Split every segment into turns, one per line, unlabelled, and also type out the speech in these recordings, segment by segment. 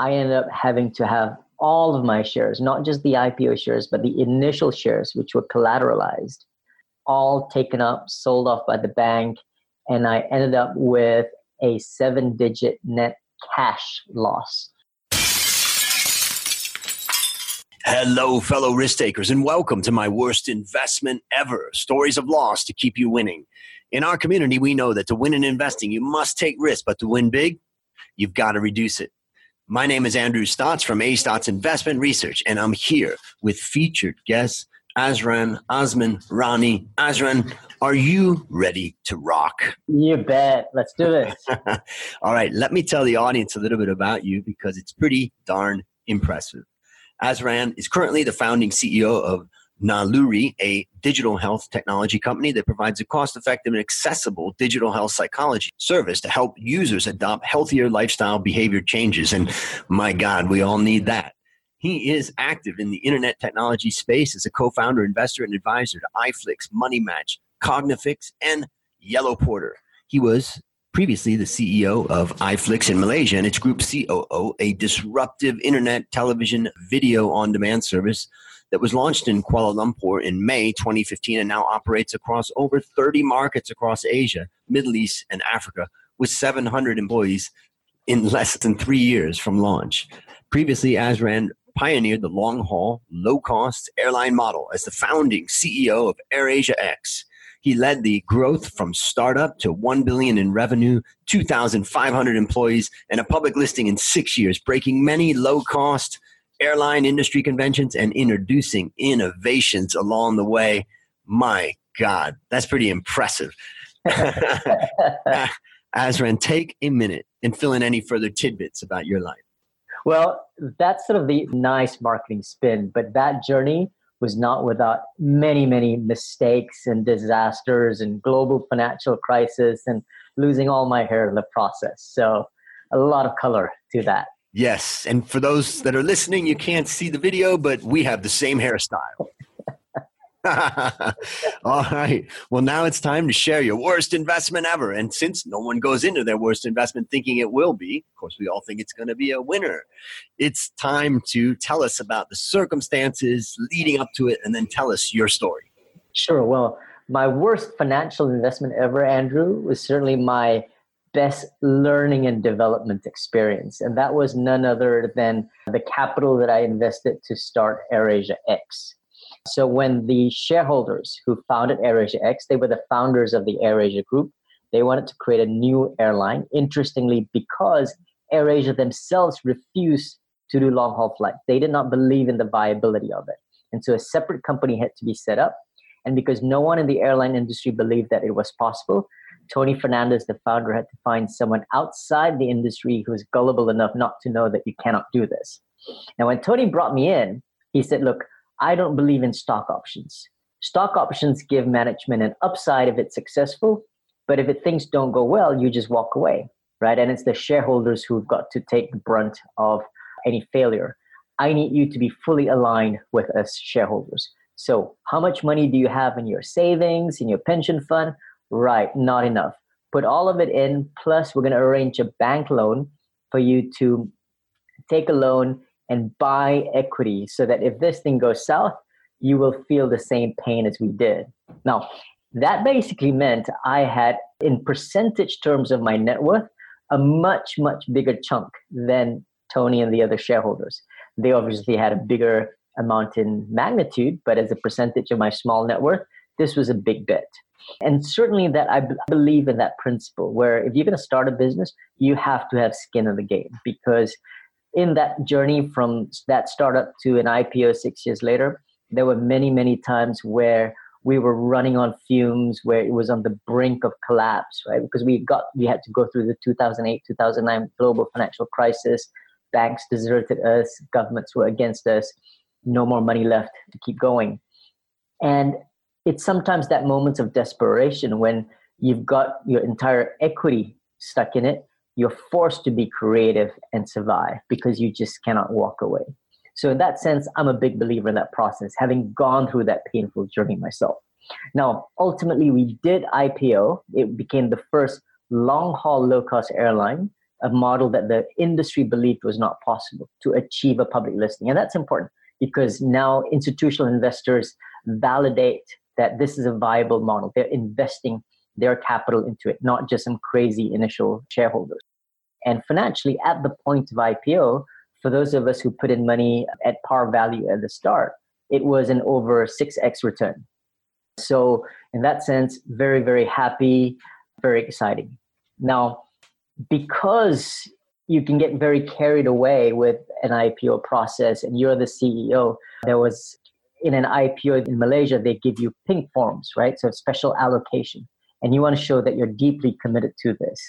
I ended up having to have all of my shares, not just the IPO shares, but the initial shares, which were collateralized, all taken up, sold off by the bank. And I ended up with a seven digit net cash loss.
Hello, fellow risk takers, and welcome to my worst investment ever stories of loss to keep you winning. In our community, we know that to win in investing, you must take risk, but to win big, you've got to reduce it. My name is Andrew Stotz from A Stotz Investment Research, and I'm here with featured guests Azran Osman Rani. Azran, are you ready to rock?
You bet. Let's do this.
All right, let me tell the audience a little bit about you because it's pretty darn impressive. Azran is currently the founding CEO of Naluri, a digital health technology company that provides a cost effective and accessible digital health psychology service to help users adopt healthier lifestyle behavior changes. And my God, we all need that. He is active in the internet technology space as a co founder, investor, and advisor to iFlix, Money Match, Cognifix, and Yellow Porter. He was previously the CEO of iFlix in Malaysia and its group COO, a disruptive internet television video on demand service that was launched in Kuala Lumpur in May 2015 and now operates across over 30 markets across Asia, Middle East, and Africa with 700 employees in less than three years from launch. Previously, Azran pioneered the long haul, low cost airline model as the founding CEO of AirAsia X. He led the growth from startup to 1 billion in revenue, 2,500 employees, and a public listing in six years, breaking many low cost airline industry conventions and introducing innovations along the way. My God, that's pretty impressive. Azran, take a minute and fill in any further tidbits about your life.
Well, that's sort of the nice marketing spin, but that journey was not without many, many mistakes and disasters and global financial crisis and losing all my hair in the process. So, a lot of color to that.
Yes. And for those that are listening, you can't see the video, but we have the same hairstyle. All right. Well, now it's time to share your worst investment ever. And since no one goes into their worst investment thinking it will be, of course, we all think it's going to be a winner. It's time to tell us about the circumstances leading up to it and then tell us your story.
Sure. Well, my worst financial investment ever, Andrew, was certainly my best learning and development experience. And that was none other than the capital that I invested to start AirAsia X. So when the shareholders who founded AirAsia X, they were the founders of the AirAsia Group, they wanted to create a new airline. Interestingly, because AirAsia themselves refused to do long haul flights, they did not believe in the viability of it. And so a separate company had to be set up. And because no one in the airline industry believed that it was possible, Tony Fernandes, the founder, had to find someone outside the industry who was gullible enough not to know that you cannot do this. Now, when Tony brought me in, he said, Look, I don't believe in stock options. Stock options give management an upside if it's successful, but if it, things don't go well, you just walk away, right? And it's the shareholders who've got to take the brunt of any failure. I need you to be fully aligned with us shareholders. So, how much money do you have in your savings, in your pension fund? Right, not enough. Put all of it in, plus we're going to arrange a bank loan for you to take a loan and buy equity so that if this thing goes south, you will feel the same pain as we did. Now, that basically meant I had, in percentage terms of my net worth, a much, much bigger chunk than Tony and the other shareholders. They obviously had a bigger amount in magnitude, but as a percentage of my small net worth, this was a big bet. And certainly that I b- believe in that principle where if you're going to start a business, you have to have skin in the game because in that journey from that startup to an IPO six years later, there were many, many times where we were running on fumes, where it was on the brink of collapse, right? Because we got we had to go through the 2008, 2009 global financial crisis. Banks deserted us, governments were against us, no more money left to keep going. And it's sometimes that moments of desperation when you've got your entire equity stuck in it you're forced to be creative and survive because you just cannot walk away. So in that sense i'm a big believer in that process having gone through that painful journey myself. Now ultimately we did ipo it became the first long haul low cost airline a model that the industry believed was not possible to achieve a public listing. And that's important because now institutional investors validate that this is a viable model. They're investing their capital into it, not just some crazy initial shareholders. And financially, at the point of IPO, for those of us who put in money at par value at the start, it was an over 6x return. So, in that sense, very, very happy, very exciting. Now, because you can get very carried away with an IPO process and you're the CEO, there was in an IPO in Malaysia, they give you pink forms, right? So, special allocation. And you want to show that you're deeply committed to this.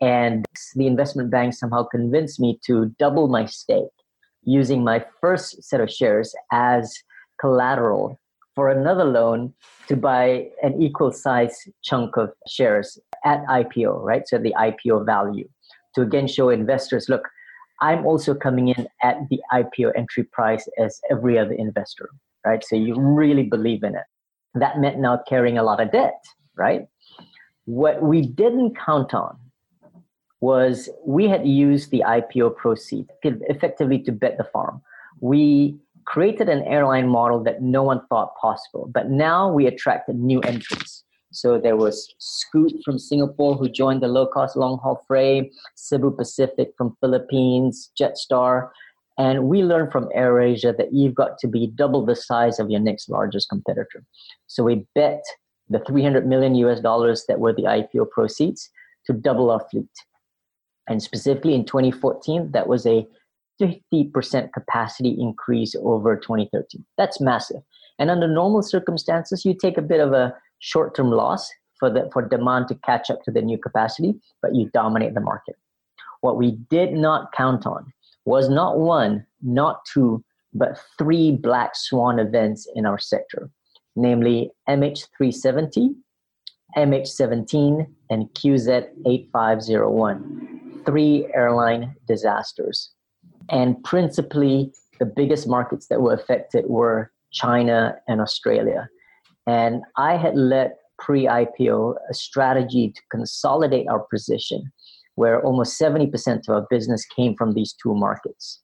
And the investment bank somehow convinced me to double my stake using my first set of shares as collateral for another loan to buy an equal size chunk of shares at IPO, right? So the IPO value to again show investors look, I'm also coming in at the IPO entry price as every other investor, right? So you really believe in it. That meant now carrying a lot of debt, right? What we didn't count on was we had used the IPO proceeds effectively to bet the farm. We created an airline model that no one thought possible, but now we attracted new entrants. So there was Scoot from Singapore who joined the low-cost long-haul freight, Cebu Pacific from Philippines, Jetstar, and we learned from AirAsia that you've got to be double the size of your next largest competitor. So we bet the 300 million US dollars that were the IPO proceeds to double our fleet. And specifically in 2014, that was a 50% capacity increase over 2013. That's massive. And under normal circumstances, you take a bit of a short-term loss for the for demand to catch up to the new capacity, but you dominate the market. What we did not count on was not one, not two, but three black swan events in our sector, namely MH370, MH17, and QZ8501 three airline disasters. And principally, the biggest markets that were affected were China and Australia. And I had led pre IPO a strategy to consolidate our position where almost 70% of our business came from these two markets.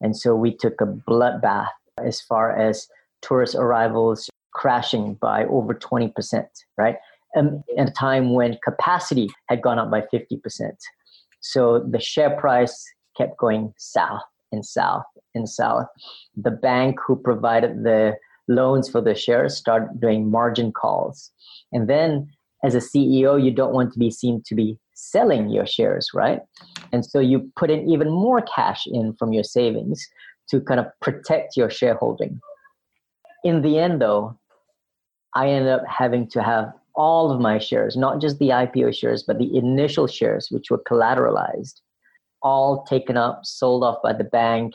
And so we took a bloodbath as far as tourist arrivals crashing by over 20%, right? And at a time when capacity had gone up by 50%. So the share price kept going south and south and south. The bank who provided the loans for the shares started doing margin calls. And then as a CEO, you don't want to be seen to be selling your shares, right? And so you put in even more cash in from your savings to kind of protect your shareholding. In the end, though, I ended up having to have all of my shares, not just the IPO shares, but the initial shares, which were collateralized, all taken up, sold off by the bank.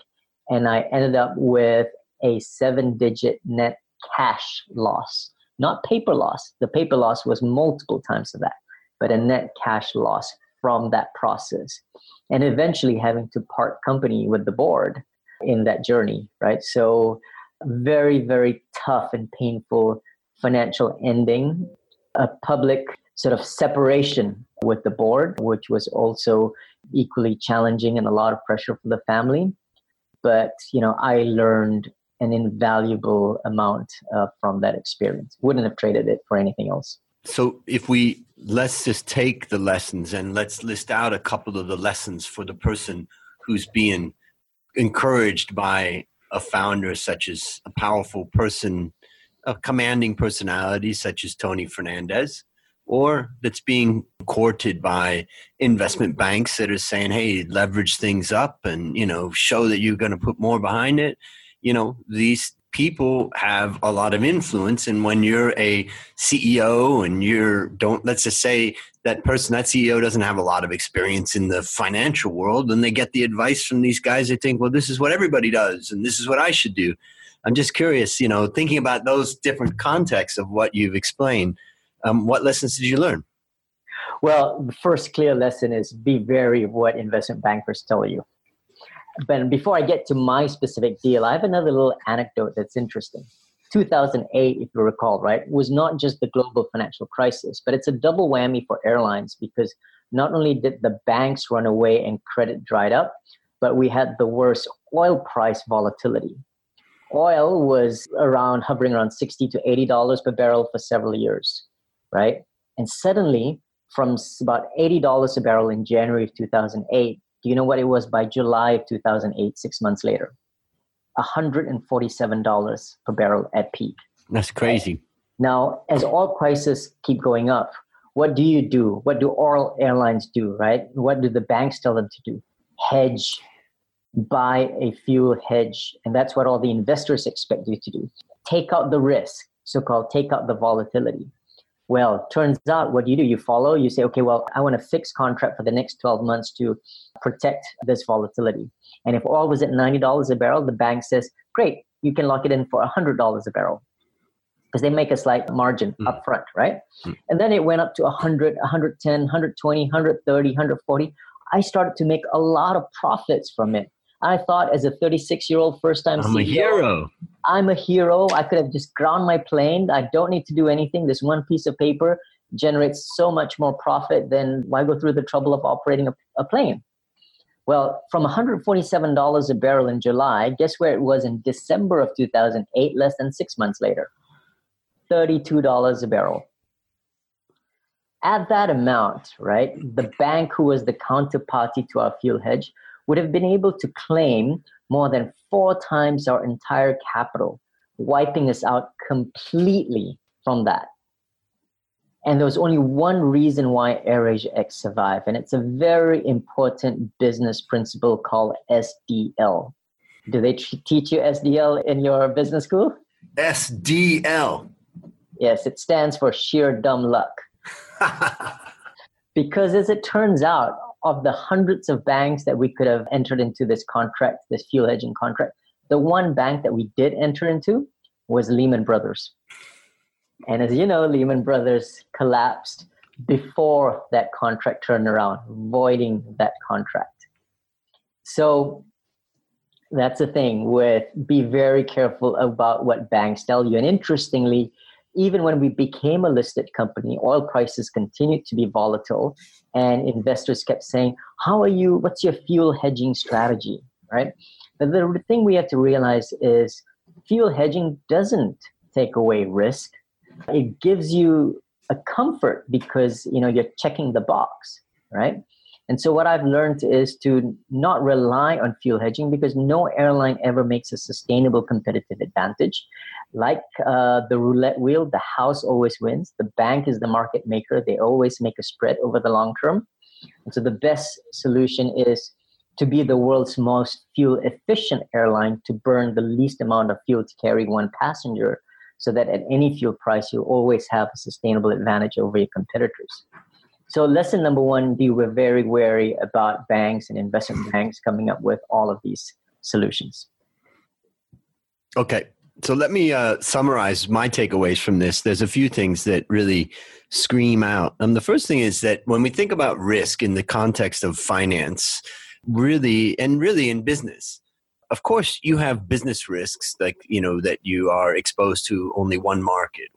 And I ended up with a seven digit net cash loss, not paper loss. The paper loss was multiple times of that, but a net cash loss from that process. And eventually having to part company with the board in that journey, right? So, very, very tough and painful financial ending a public sort of separation with the board, which was also equally challenging and a lot of pressure for the family. But you know, I learned an invaluable amount uh, from that experience. Wouldn't have traded it for anything else.
So, if we let's just take the lessons and let's list out a couple of the lessons for the person who's being encouraged by a founder such as a powerful person a commanding personality such as Tony Fernandes, or that's being courted by investment banks that are saying, "Hey, leverage things up and you know show that you're going to put more behind it." You know, these people have a lot of influence, and when you're a CEO and you're don't let's just say that person that CEO doesn't have a lot of experience in the financial world, and they get the advice from these guys, they think, "Well, this is what everybody does, and this is what I should do." I'm just curious, you know, thinking about those different contexts of what you've explained, um, what lessons did you learn?
Well, the first clear lesson is be wary of what investment bankers tell you. But before I get to my specific deal, I have another little anecdote that's interesting. 2008, if you recall, right, was not just the global financial crisis, but it's a double whammy for airlines because not only did the banks run away and credit dried up, but we had the worst oil price volatility. Oil was around hovering around 60 to 80 dollars per barrel for several years, right? And suddenly, from about $80 a barrel in January of 2008, do you know what it was by July of 2008, six months later? $147 per barrel at peak.
That's crazy.
Now, as oil prices keep going up, what do you do? What do oil airlines do, right? What do the banks tell them to do? Hedge, buy a fuel hedge. And that's what all the investors expect you to do. Take out the risk, so called take out the volatility. Well, turns out what you do, you follow, you say, okay, well, I want a fixed contract for the next 12 months to protect this volatility. And if oil was at $90 a barrel, the bank says, great, you can lock it in for $100 a barrel because they make a slight margin mm. up front, right? Mm. And then it went up to 100, 110, 120, 130, 140. I started to make a lot of profits from it. I thought as a 36 year old first time
I'm CEO, a hero.
I'm a hero. I could have just ground my plane. I don't need to do anything. This one piece of paper generates so much more profit than why go through the trouble of operating a, a plane. Well, from $147 a barrel in July, guess where it was in December of 2008, less than six months later? $32 a barrel. At that amount, right, the bank who was the counterparty to our fuel hedge would have been able to claim more than four times our entire capital, wiping us out completely from that. And there was only one reason why AirAsia X survived, and it's a very important business principle called SDL. Do they t- teach you SDL in your business school?
SDL.
Yes, it stands for sheer dumb luck. because as it turns out, of the hundreds of banks that we could have entered into this contract, this fuel hedging contract, the one bank that we did enter into was Lehman Brothers. And as you know, Lehman Brothers collapsed before that contract turned around, voiding that contract. So that's the thing with be very careful about what banks tell you. And interestingly, even when we became a listed company, oil prices continued to be volatile, and investors kept saying, "How are you? What's your fuel hedging strategy?" Right. But the thing we have to realize is, fuel hedging doesn't take away risk. It gives you a comfort because you know you're checking the box, right? And so what I've learned is to not rely on fuel hedging because no airline ever makes a sustainable competitive advantage. Like uh, the roulette wheel, the house always wins. The bank is the market maker. They always make a spread over the long term. And so the best solution is to be the world's most fuel efficient airline to burn the least amount of fuel to carry one passenger so that at any fuel price you always have a sustainable advantage over your competitors. So lesson number one, be we're very wary about banks and investment banks coming up with all of these solutions.
Okay. So let me uh, summarize my takeaways from this. There's a few things that really scream out. Um, the first thing is that when we think about risk in the context of finance, really, and really in business, of course, you have business risks, like you know that you are exposed to only one market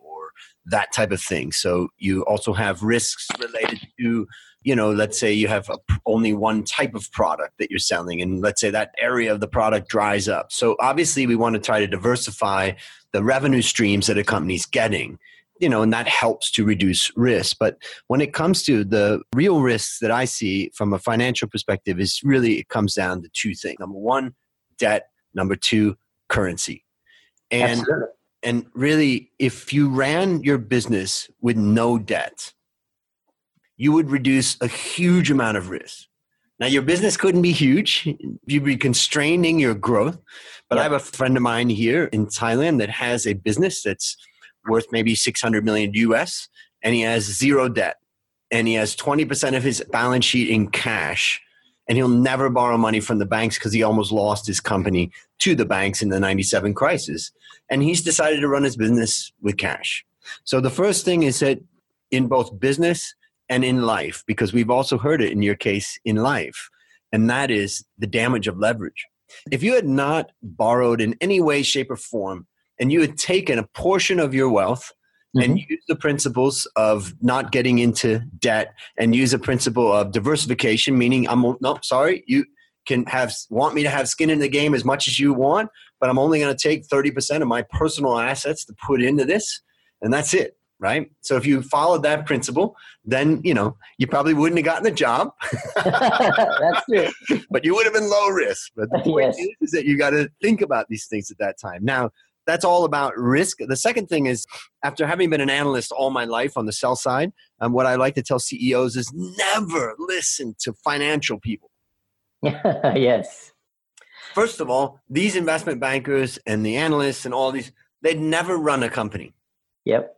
that type of thing. So you also have risks related to, you know, let's say you have a, only one type of product that you're selling, and let's say that area of the product dries up. So obviously, we want to try to diversify the revenue streams that a company's getting. You know, and that helps to reduce risk. But when it comes to the real risks that I see from a financial perspective, is really it comes down to two things. Number one, debt. Number two, currency. And Absolutely and really, if you ran your business with no debt, you would reduce a huge amount of risk. Now, your business couldn't be huge. You'd be constraining your growth. But yeah. I have a friend of mine here in Thailand that has a business that's worth maybe 600 million US, and he has zero debt. And he has 20% of his balance sheet in cash. And he'll never borrow money from the banks because he almost lost his company to the banks in the 97 crisis and he's decided to run his business with cash. So the first thing is that in both business and in life, because we've also heard it in your case in life, and that is the damage of leverage. If you had not borrowed in any way, shape, or form, and you had taken a portion of your wealth mm-hmm. and use the principles of not getting into debt and use a principle of diversification, meaning I'm no sorry, you can have want me to have skin in the game as much as you want, but I'm only going to take 30% of my personal assets to put into this, and that's it right? So if you followed that principle, then you know you probably wouldn't have gotten the job. That's it. but you would have been low risk. But the point yes. is, is that you got to think about these things at that time. Now that's all about risk. The second thing is, after having been an analyst all my life on the sell side, um, what I like to tell CEOs is never listen to financial people.
yes.
First of all, these investment bankers and the analysts and all these, they'd never run a company.
Yep.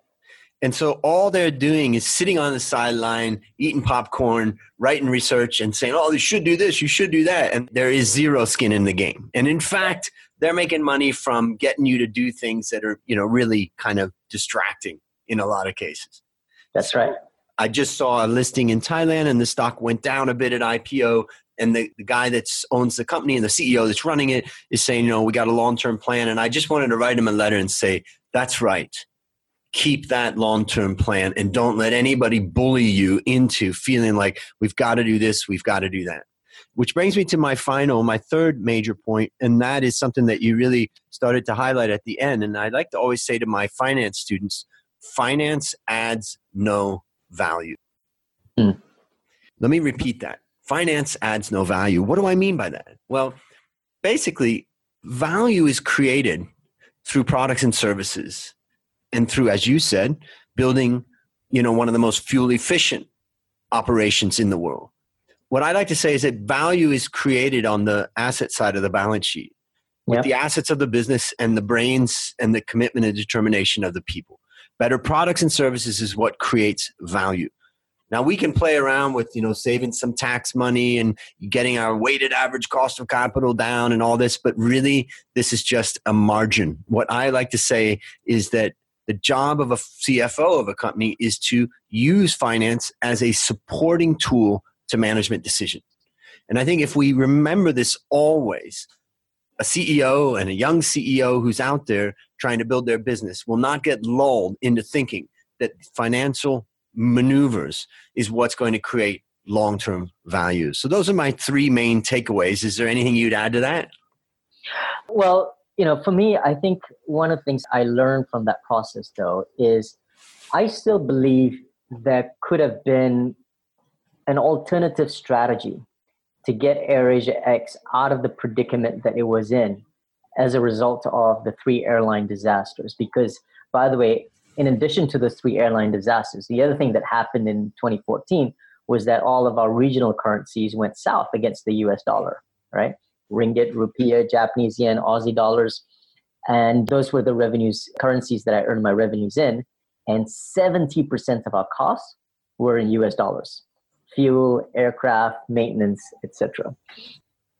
And so all they're doing is sitting on the sideline, eating popcorn, writing research, and saying, oh, you should do this, you should do that. And there is zero skin in the game. And in fact, they're making money from getting you to do things that are, you know, really kind of distracting in a lot of cases.
That's right.
I just saw a listing in Thailand and the stock went down a bit at IPO. And the, the guy that owns the company and the CEO that's running it is saying, you know, we got a long term plan. And I just wanted to write him a letter and say, that's right keep that long term plan and don't let anybody bully you into feeling like we've got to do this, we've got to do that. Which brings me to my final, my third major point, and that is something that you really started to highlight at the end. And I like to always say to my finance students finance adds no value. Mm. Let me repeat that finance adds no value. What do I mean by that? Well, basically, value is created through products and services and through, as you said, building, you know, one of the most fuel efficient operations in the world. What I like to say is that value is created on the asset side of the balance sheet with yep. the assets of the business and the brains and the commitment and determination of the people. Better products and services is what creates value. Now we can play around with, you know, saving some tax money and getting our weighted average cost of capital down and all this, but really this is just a margin. What I like to say is that the job of a CFO of a company is to use finance as a supporting tool to management decisions. And I think if we remember this always, a CEO and a young CEO who's out there trying to build their business will not get lulled into thinking that financial maneuvers is what's going to create long term value. So, those are my three main takeaways. Is there anything you'd add to that?
Well, you know, for me, I think one of the things I learned from that process, though, is I still believe there could have been an alternative strategy to get AirAsia X out of the predicament that it was in as a result of the three airline disasters. Because, by the way, in addition to the three airline disasters, the other thing that happened in 2014 was that all of our regional currencies went south against the US dollar, right? ringgit, rupiah, Japanese yen, Aussie dollars. And those were the revenues, currencies that I earned my revenues in. And 70% of our costs were in US dollars fuel, aircraft, maintenance, etc.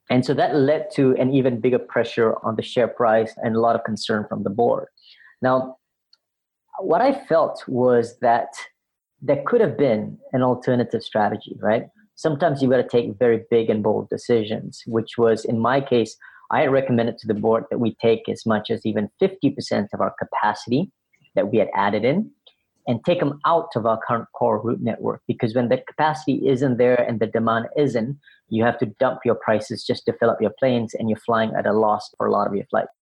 And so that led to an even bigger pressure on the share price and a lot of concern from the board. Now, what I felt was that there could have been an alternative strategy, right? sometimes you got to take very big and bold decisions, which was in my case, I recommended to the board that we take as much as even 50% of our capacity that we had added in and take them out of our current core route network because when the capacity isn't there and the demand isn't, you have to dump your prices just to fill up your planes and you're flying at a loss for a lot of your flights.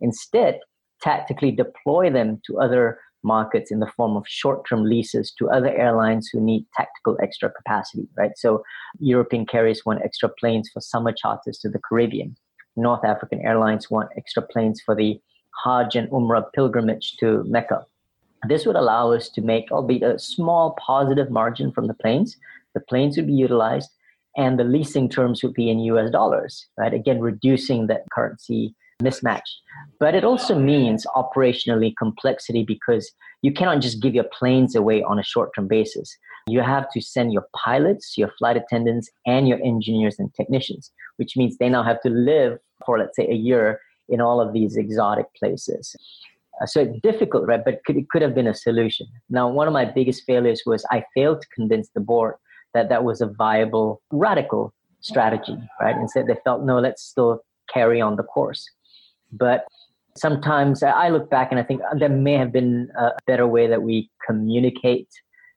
Instead, tactically deploy them to other markets in the form of short-term leases to other airlines who need tactical extra capacity, right? So European carriers want extra planes for summer charters to the Caribbean. North African airlines want extra planes for the Hajj and Umrah pilgrimage to Mecca. This would allow us to make, albeit a small positive margin from the planes. The planes would be utilized and the leasing terms would be in US dollars, right? Again, reducing that currency mismatch. But it also means operationally complexity because you cannot just give your planes away on a short term basis. You have to send your pilots, your flight attendants, and your engineers and technicians, which means they now have to live for, let's say, a year in all of these exotic places. Uh, so it's difficult, right? But it could, it could have been a solution. Now, one of my biggest failures was I failed to convince the board that that was a viable, radical strategy, right? Instead, they felt, no, let's still carry on the course. But sometimes I look back and I think there may have been a better way that we communicate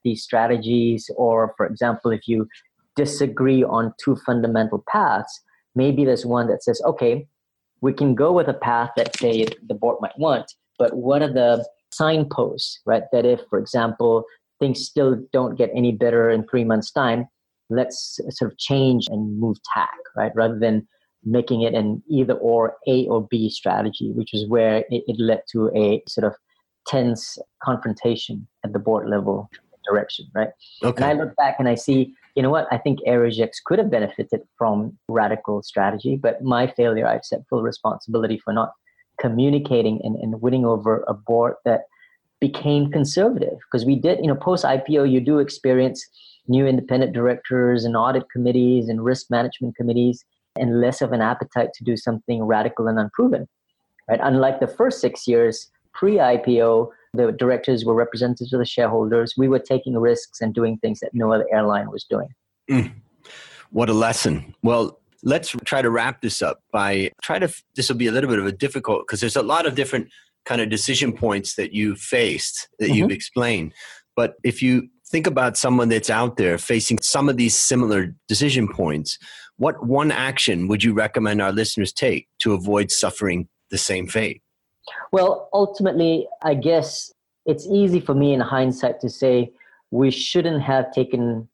these strategies. Or, for example, if you disagree on two fundamental paths, maybe there's one that says, okay, we can go with a path that, say, the board might want, but what are the signposts, right? That if, for example, things still don't get any better in three months' time, let's sort of change and move tack, right? Rather than making it an either or A or B strategy, which is where it, it led to a sort of tense confrontation at the board level direction, right? Okay. And I look back and I see, you know what, I think AirAsia X could have benefited from radical strategy, but my failure, I accept full responsibility for not communicating and, and winning over a board that became conservative. Because we did, you know, post IPO, you do experience new independent directors and audit committees and risk management committees and less of an appetite to do something radical and unproven. Right? Unlike the first six years pre-IPO, the directors were representatives of the shareholders. We were taking risks and doing things that no other airline was doing. Mm.
What a lesson. Well, let's try to wrap this up by try to this will be a little bit of a difficult because there's a lot of different kind of decision points that you faced that mm-hmm. you've explained. But if you think about someone that's out there facing some of these similar decision points, what one action would you recommend our listeners take to avoid suffering the same fate?
Well, ultimately, I guess it's easy for me in hindsight to say we shouldn't have taken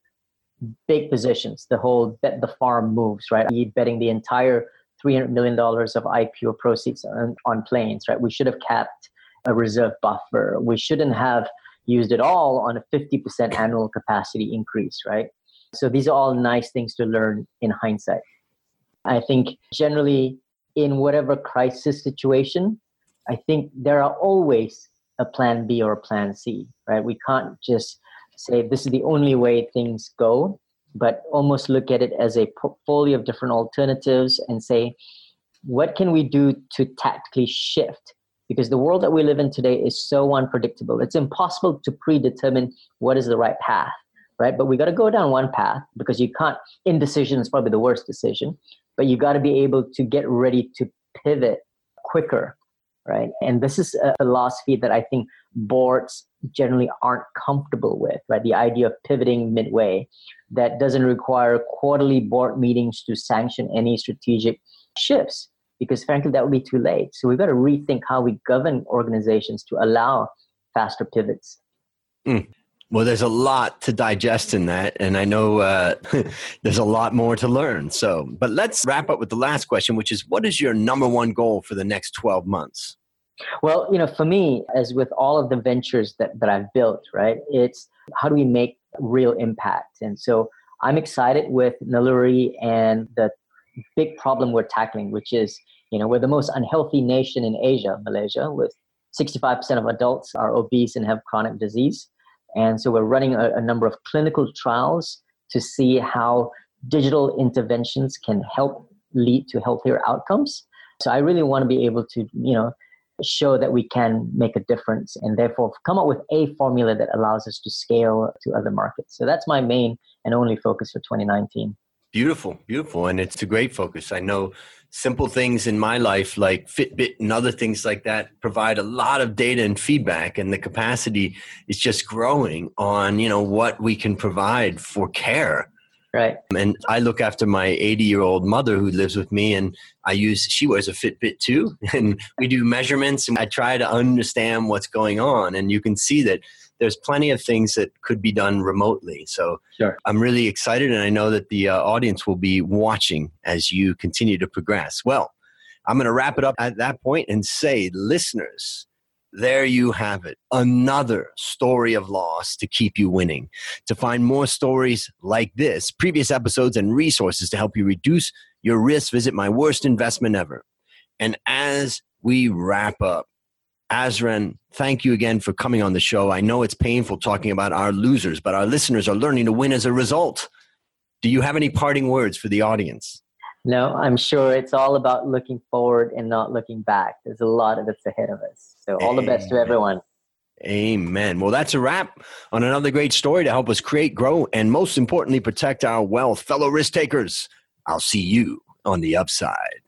big positions, the whole bet the farm moves, right? Betting the entire $300 million of IPO proceeds on, on planes, right? We should have kept a reserve buffer. We shouldn't have used it all on a 50% annual capacity increase, right? So these are all nice things to learn in hindsight. I think generally in whatever crisis situation, I think there are always a plan B or a plan C, right? We can't just say this is the only way things go, but almost look at it as a portfolio of different alternatives and say, what can we do to tactically shift? Because the world that we live in today is so unpredictable. It's impossible to predetermine what is the right path, right? But we got to go down one path because you can't, indecision is probably the worst decision, but you got to be able to get ready to pivot quicker right? And this is a philosophy that I think boards generally aren't comfortable with, right? The idea of pivoting midway that doesn't require quarterly board meetings to sanction any strategic shifts, because frankly, that would be too late. So we've got to rethink how we govern organizations to allow faster pivots.
Mm. Well, there's a lot to digest in that, and I know uh, there's a lot more to learn. So, but let's wrap up with the last question, which is, what is your number one goal for the next 12 months?
Well, you know, for me, as with all of the ventures that, that I've built, right, it's how do we make real impact? And so I'm excited with Naluri and the big problem we're tackling, which is, you know, we're the most unhealthy nation in Asia, Malaysia, with 65% of adults are obese and have chronic disease. And so we're running a, a number of clinical trials to see how digital interventions can help lead to healthier outcomes. So I really want to be able to, you know, show that we can make a difference and therefore come up with a formula that allows us to scale to other markets. So that's my main and only focus for 2019.
Beautiful, beautiful. And it's a great focus. I know simple things in my life like Fitbit and other things like that provide a lot of data and feedback and the capacity is just growing on, you know, what we can provide for care.
Right.
And I look after my 80 year old mother who lives with me, and I use, she wears a Fitbit too. And we do measurements, and I try to understand what's going on. And you can see that there's plenty of things that could be done remotely. So sure. I'm really excited, and I know that the uh, audience will be watching as you continue to progress. Well, I'm going to wrap it up at that point and say, listeners, there you have it. Another story of loss to keep you winning. To find more stories like this, previous episodes, and resources to help you reduce your risk, visit my worst investment ever. And as we wrap up, Azran, thank you again for coming on the show. I know it's painful talking about our losers, but our listeners are learning to win as a result. Do you have any parting words for the audience?
No, I'm sure it's all about looking forward and not looking back. There's a lot of it's ahead of us. So, all Amen. the best to everyone.
Amen. Well, that's a wrap on another great story to help us create, grow, and most importantly, protect our wealth. Fellow risk takers, I'll see you on the upside.